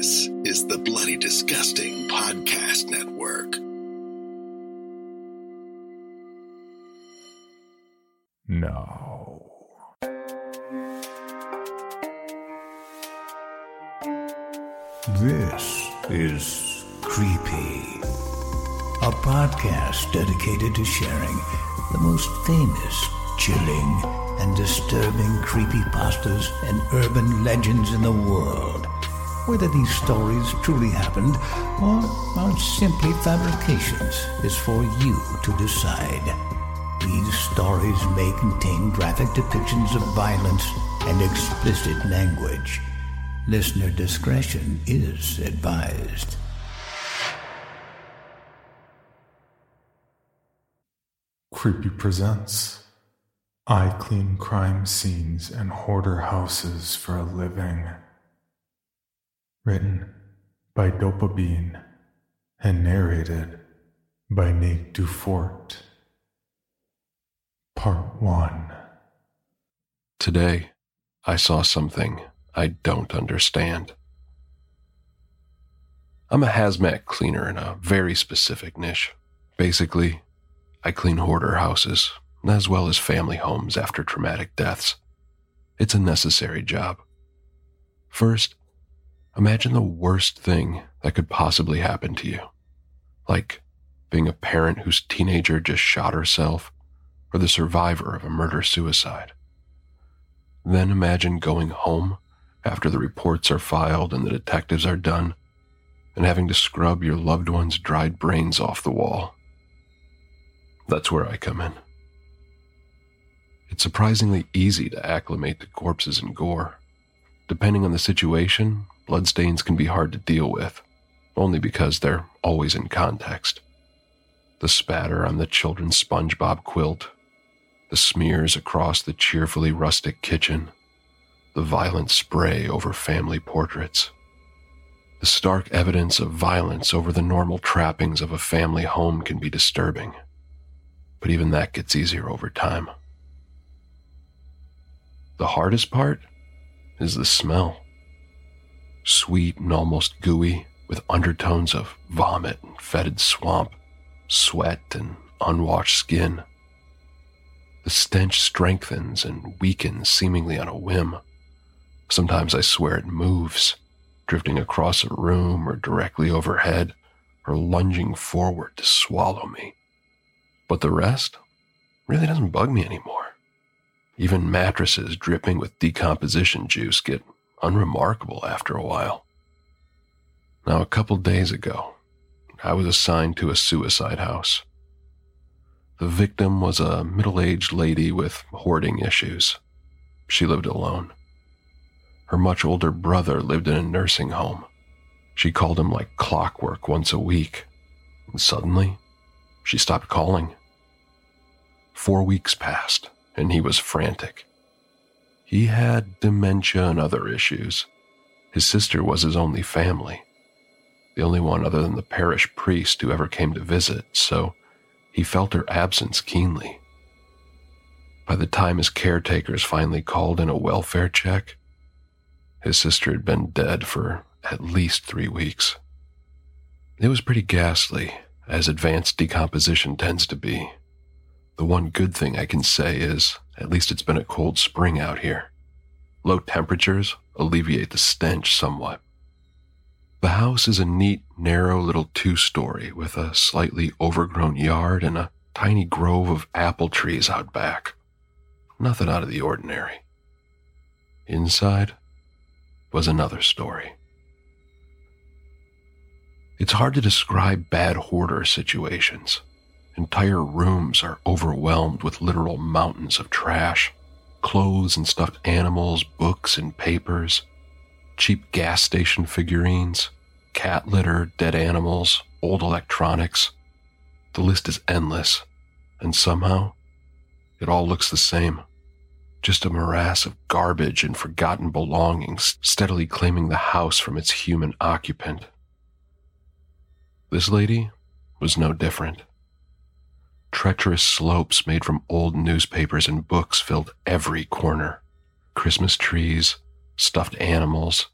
This is the Bloody Disgusting Podcast Network. No. This is Creepy, a podcast dedicated to sharing the most famous, chilling, and disturbing creepypastas and urban legends in the world. Whether these stories truly happened or are simply fabrications is for you to decide. These stories may contain graphic depictions of violence and explicit language. Listener discretion is advised. Creepy presents I clean crime scenes and hoarder houses for a living. Written by dopabeane and narrated by Nate Dufort. Part 1 Today, I saw something I don't understand. I'm a hazmat cleaner in a very specific niche. Basically, I clean hoarder houses, as well as family homes after traumatic deaths. It's a necessary job. First, imagine the worst thing that could possibly happen to you. Like being a parent whose teenager just shot herself, or the survivor of a murder suicide. Then imagine going home after the reports are filed and the detectives are done, and having to scrub your loved one's dried brains off the wall. That's where I come in. It's surprisingly easy to acclimate to corpses and gore. Depending on the situation, bloodstains can be hard to deal with, only because they're always in context. The spatter on the children's SpongeBob quilt, the smears across the cheerfully rustic kitchen, the violent spray over family portraits. The stark evidence of violence over the normal trappings of a family home can be disturbing, but even that gets easier over time. The hardest part is the smell. Sweet and almost gooey, with undertones of vomit and fetid swamp, sweat and unwashed skin. The stench strengthens and weakens seemingly on a whim. Sometimes I swear it moves, drifting across a room or directly overhead, or lunging forward to swallow me. But the rest really doesn't bug me anymore. Even mattresses dripping with decomposition juice get unremarkable after a while. Now, a couple days ago, I was assigned to a suicide house. The victim was a middle aged lady with hoarding issues. She lived alone. Her much older brother lived in a nursing home. She called him like clockwork once a week. And suddenly, she stopped calling. Four weeks passed, and he was frantic. He had dementia and other issues. His sister was his only family, the only one other than the parish priest who ever came to visit, so he felt her absence keenly. By the time his caretakers finally called in a welfare check, his sister had been dead for at least three weeks. It was pretty ghastly, as advanced decomposition tends to be. The one good thing I can say is at least it's been a cold spring out here. Low temperatures alleviate the stench somewhat. The house is a neat, narrow little two story with a slightly overgrown yard and a tiny grove of apple trees out back. Nothing out of the ordinary. Inside, was another story. It's hard to describe bad hoarder situations. Entire rooms are overwhelmed with literal mountains of trash. clothes and stuffed animals, books and papers, cheap gas station figurines, cat litter, dead animals, old electronics. The list is endless, and somehow it all looks the same. Just a morass of garbage and forgotten belongings steadily claiming the house from its human occupant. This lady was no different. Treacherous slopes made from old newspapers and books filled every corner. Christmas trees, stuffed animals,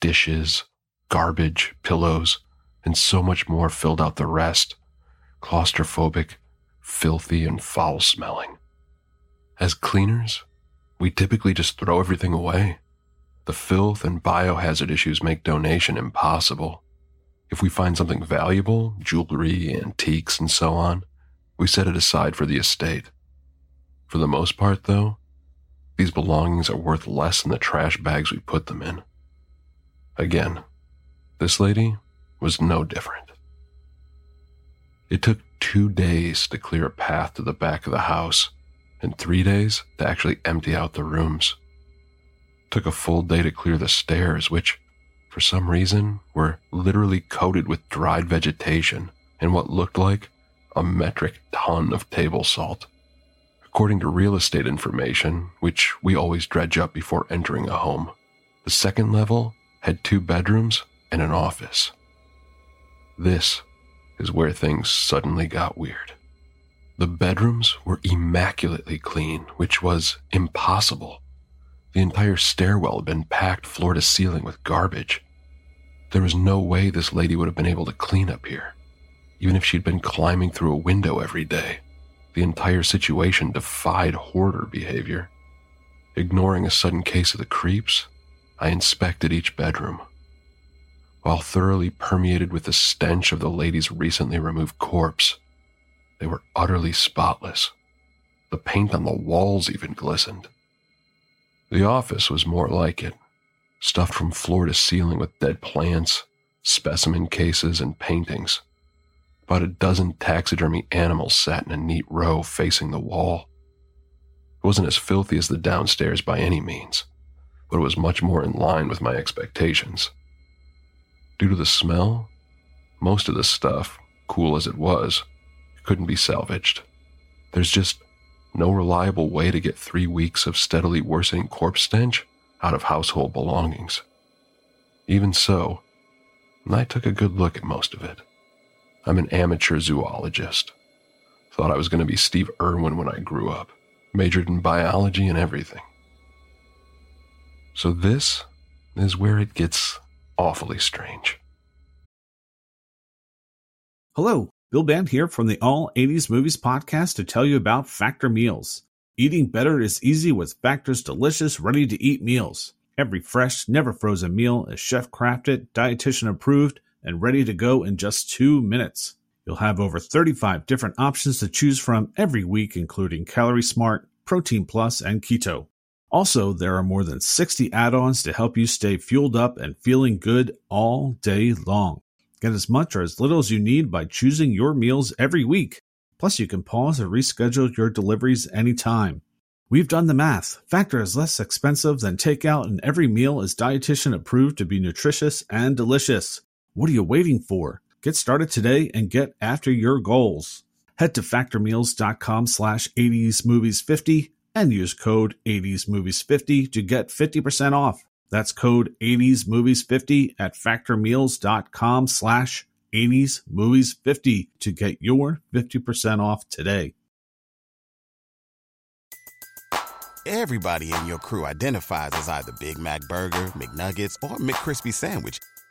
dishes, garbage, pillows, and so much more filled out the rest. Claustrophobic, filthy, and foul smelling. As cleaners, we typically just throw everything away. The filth and biohazard issues make donation impossible. If we find something valuable, jewelry, antiques, and so on, we set it aside for the estate. For the most part, though, these belongings are worth less than the trash bags we put them in. Again, this lady was no different. It took two days to clear a path to the back of the house, and three days to actually empty out the rooms. It took a full day to clear the stairs, which, for some reason, were literally coated with dried vegetation and what looked like a metric ton of table salt. According to real estate information, which we always dredge up before entering a home, the second level had two bedrooms and an office. This is where things suddenly got weird. The bedrooms were immaculately clean, which was impossible. The entire stairwell had been packed floor to ceiling with garbage. There was no way this lady would have been able to clean up here even if she'd been climbing through a window every day. The entire situation defied hoarder behavior. Ignoring a sudden case of the creeps, I inspected each bedroom. While thoroughly permeated with the stench of the lady's recently removed corpse, they were utterly spotless. The paint on the walls even glistened. The office was more like it, stuffed from floor to ceiling with dead plants, specimen cases, and paintings. About a dozen taxidermy animals sat in a neat row facing the wall. It wasn't as filthy as the downstairs by any means, but it was much more in line with my expectations. Due to the smell, most of the stuff, cool as it was, couldn't be salvaged. There's just no reliable way to get three weeks of steadily worsening corpse stench out of household belongings. Even so, I took a good look at most of it. I'm an amateur zoologist. Thought I was going to be Steve Irwin when I grew up. Majored in biology and everything. So this is where it gets awfully strange. Hello, Bill Band here from the All 80s Movies podcast to tell you about Factor Meals. Eating better is easy with Factor's delicious, ready to eat meals. Every fresh, never frozen meal is chef crafted, dietitian approved, and ready to go in just two minutes. You'll have over 35 different options to choose from every week, including Calorie Smart, Protein Plus, and Keto. Also, there are more than 60 add ons to help you stay fueled up and feeling good all day long. Get as much or as little as you need by choosing your meals every week. Plus, you can pause or reschedule your deliveries anytime. We've done the math. Factor is less expensive than takeout, and every meal is dietitian approved to be nutritious and delicious. What are you waiting for? Get started today and get after your goals. Head to factormeals.com slash 80smovies50 and use code 80smovies50 to get 50% off. That's code 80smovies50 at factormeals.com slash 80smovies50 to get your 50% off today. Everybody in your crew identifies as either Big Mac Burger, McNuggets, or McCrispy Sandwich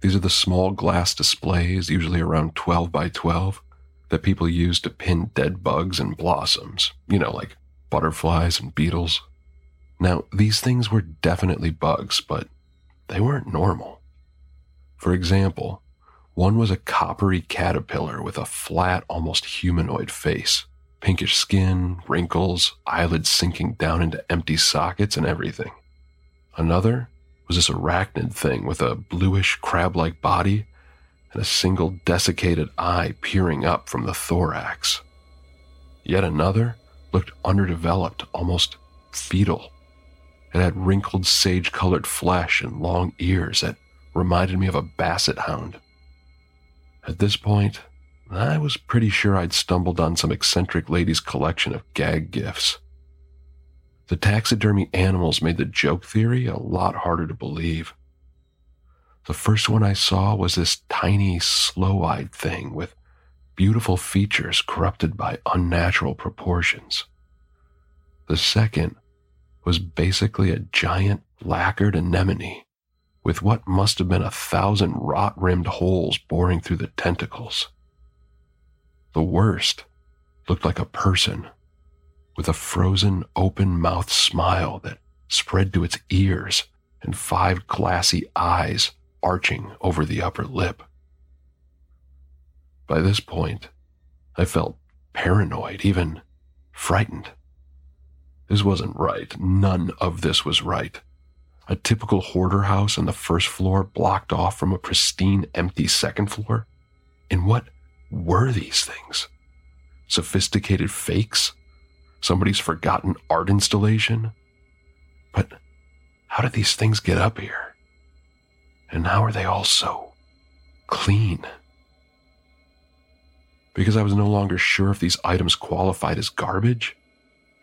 These are the small glass displays, usually around 12 by 12, that people use to pin dead bugs and blossoms, you know, like butterflies and beetles. Now, these things were definitely bugs, but they weren't normal. For example, one was a coppery caterpillar with a flat, almost humanoid face, pinkish skin, wrinkles, eyelids sinking down into empty sockets, and everything. Another was this arachnid thing with a bluish crab like body and a single desiccated eye peering up from the thorax. Yet another looked underdeveloped, almost fetal. It had wrinkled sage colored flesh and long ears that reminded me of a basset hound. At this point, I was pretty sure I'd stumbled on some eccentric lady's collection of gag gifts. The taxidermy animals made the joke theory a lot harder to believe. The first one I saw was this tiny, slow eyed thing with beautiful features corrupted by unnatural proportions. The second was basically a giant lacquered anemone with what must have been a thousand rot rimmed holes boring through the tentacles. The worst looked like a person with a frozen, open mouthed smile that spread to its ears and five glassy eyes arching over the upper lip. By this point, I felt paranoid, even frightened. This wasn't right. None of this was right. A typical hoarder house on the first floor blocked off from a pristine, empty second floor. And what were these things? Sophisticated fakes? Somebody's forgotten art installation? But how did these things get up here? And how are they all so clean? Because I was no longer sure if these items qualified as garbage,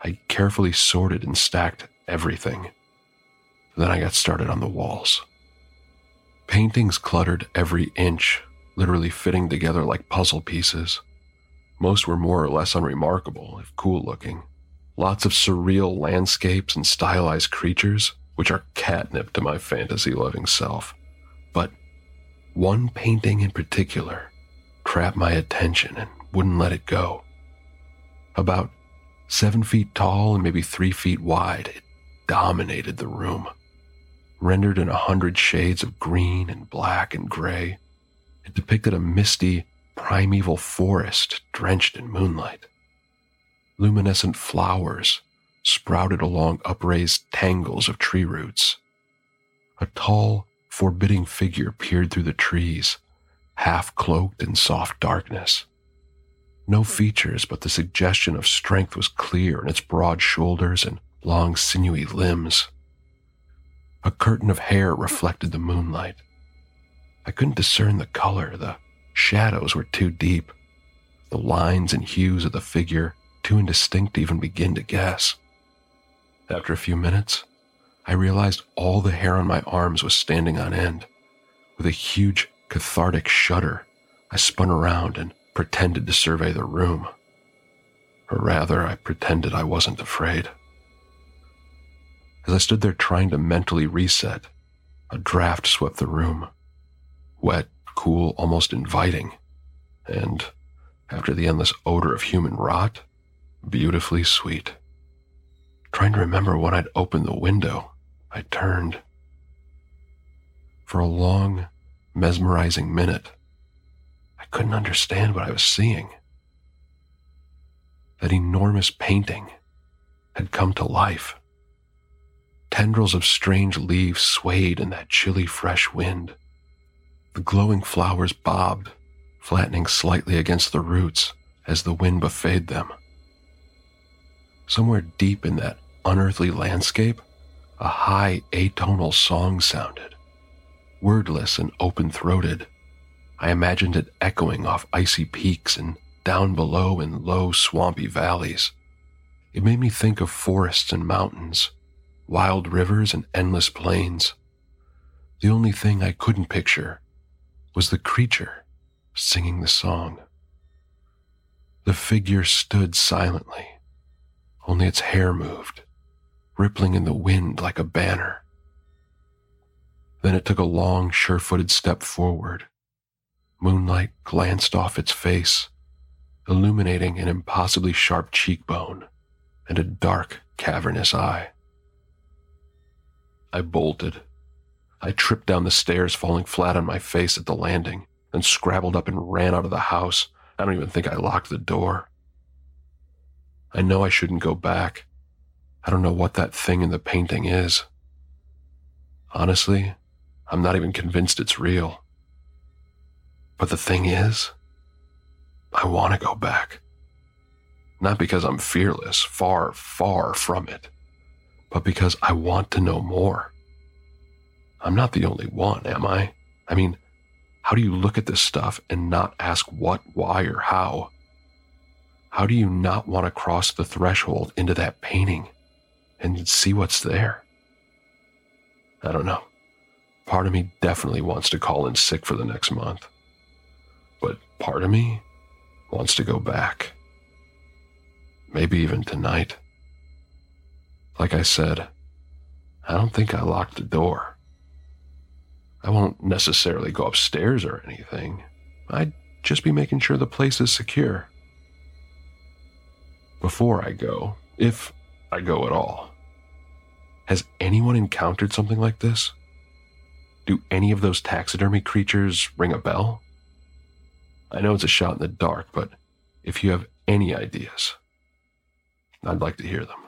I carefully sorted and stacked everything. Then I got started on the walls. Paintings cluttered every inch, literally fitting together like puzzle pieces. Most were more or less unremarkable, if cool looking. Lots of surreal landscapes and stylized creatures, which are catnip to my fantasy loving self. But one painting in particular trapped my attention and wouldn't let it go. About seven feet tall and maybe three feet wide, it dominated the room. Rendered in a hundred shades of green and black and gray, it depicted a misty, primeval forest drenched in moonlight. Luminescent flowers sprouted along upraised tangles of tree roots. A tall, forbidding figure peered through the trees, half cloaked in soft darkness. No features, but the suggestion of strength was clear in its broad shoulders and long, sinewy limbs. A curtain of hair reflected the moonlight. I couldn't discern the color, the shadows were too deep, the lines and hues of the figure too indistinct to even begin to guess. After a few minutes, I realized all the hair on my arms was standing on end. With a huge cathartic shudder, I spun around and pretended to survey the room. Or rather, I pretended I wasn't afraid. As I stood there trying to mentally reset, a draft swept the room. Wet, cool, almost inviting. And, after the endless odor of human rot, beautifully sweet. Trying to remember when I'd opened the window, I turned. For a long, mesmerizing minute, I couldn't understand what I was seeing. That enormous painting had come to life. Tendrils of strange leaves swayed in that chilly, fresh wind. The glowing flowers bobbed, flattening slightly against the roots as the wind buffeted them. Somewhere deep in that unearthly landscape, a high atonal song sounded. Wordless and open throated, I imagined it echoing off icy peaks and down below in low, swampy valleys. It made me think of forests and mountains, wild rivers and endless plains. The only thing I couldn't picture was the creature singing the song. The figure stood silently, only its hair moved, rippling in the wind like a banner. Then it took a long, sure footed step forward. Moonlight glanced off its face, illuminating an impossibly sharp cheekbone and a dark, cavernous eye. I bolted. I tripped down the stairs, falling flat on my face at the landing, and scrabbled up and ran out of the house. I don't even think I locked the door. I know I shouldn't go back. I don't know what that thing in the painting is. Honestly, I'm not even convinced it's real. But the thing is, I want to go back. Not because I'm fearless, far, far from it, but because I want to know more. I'm not the only one, am I? I mean, how do you look at this stuff and not ask what, why, or how? How do you not want to cross the threshold into that painting and see what's there? I don't know. Part of me definitely wants to call in sick for the next month. But part of me wants to go back. Maybe even tonight. Like I said, I don't think I locked the door. I won't necessarily go upstairs or anything. I'd just be making sure the place is secure. Before I go, if I go at all, has anyone encountered something like this? Do any of those taxidermy creatures ring a bell? I know it's a shot in the dark, but if you have any ideas, I'd like to hear them.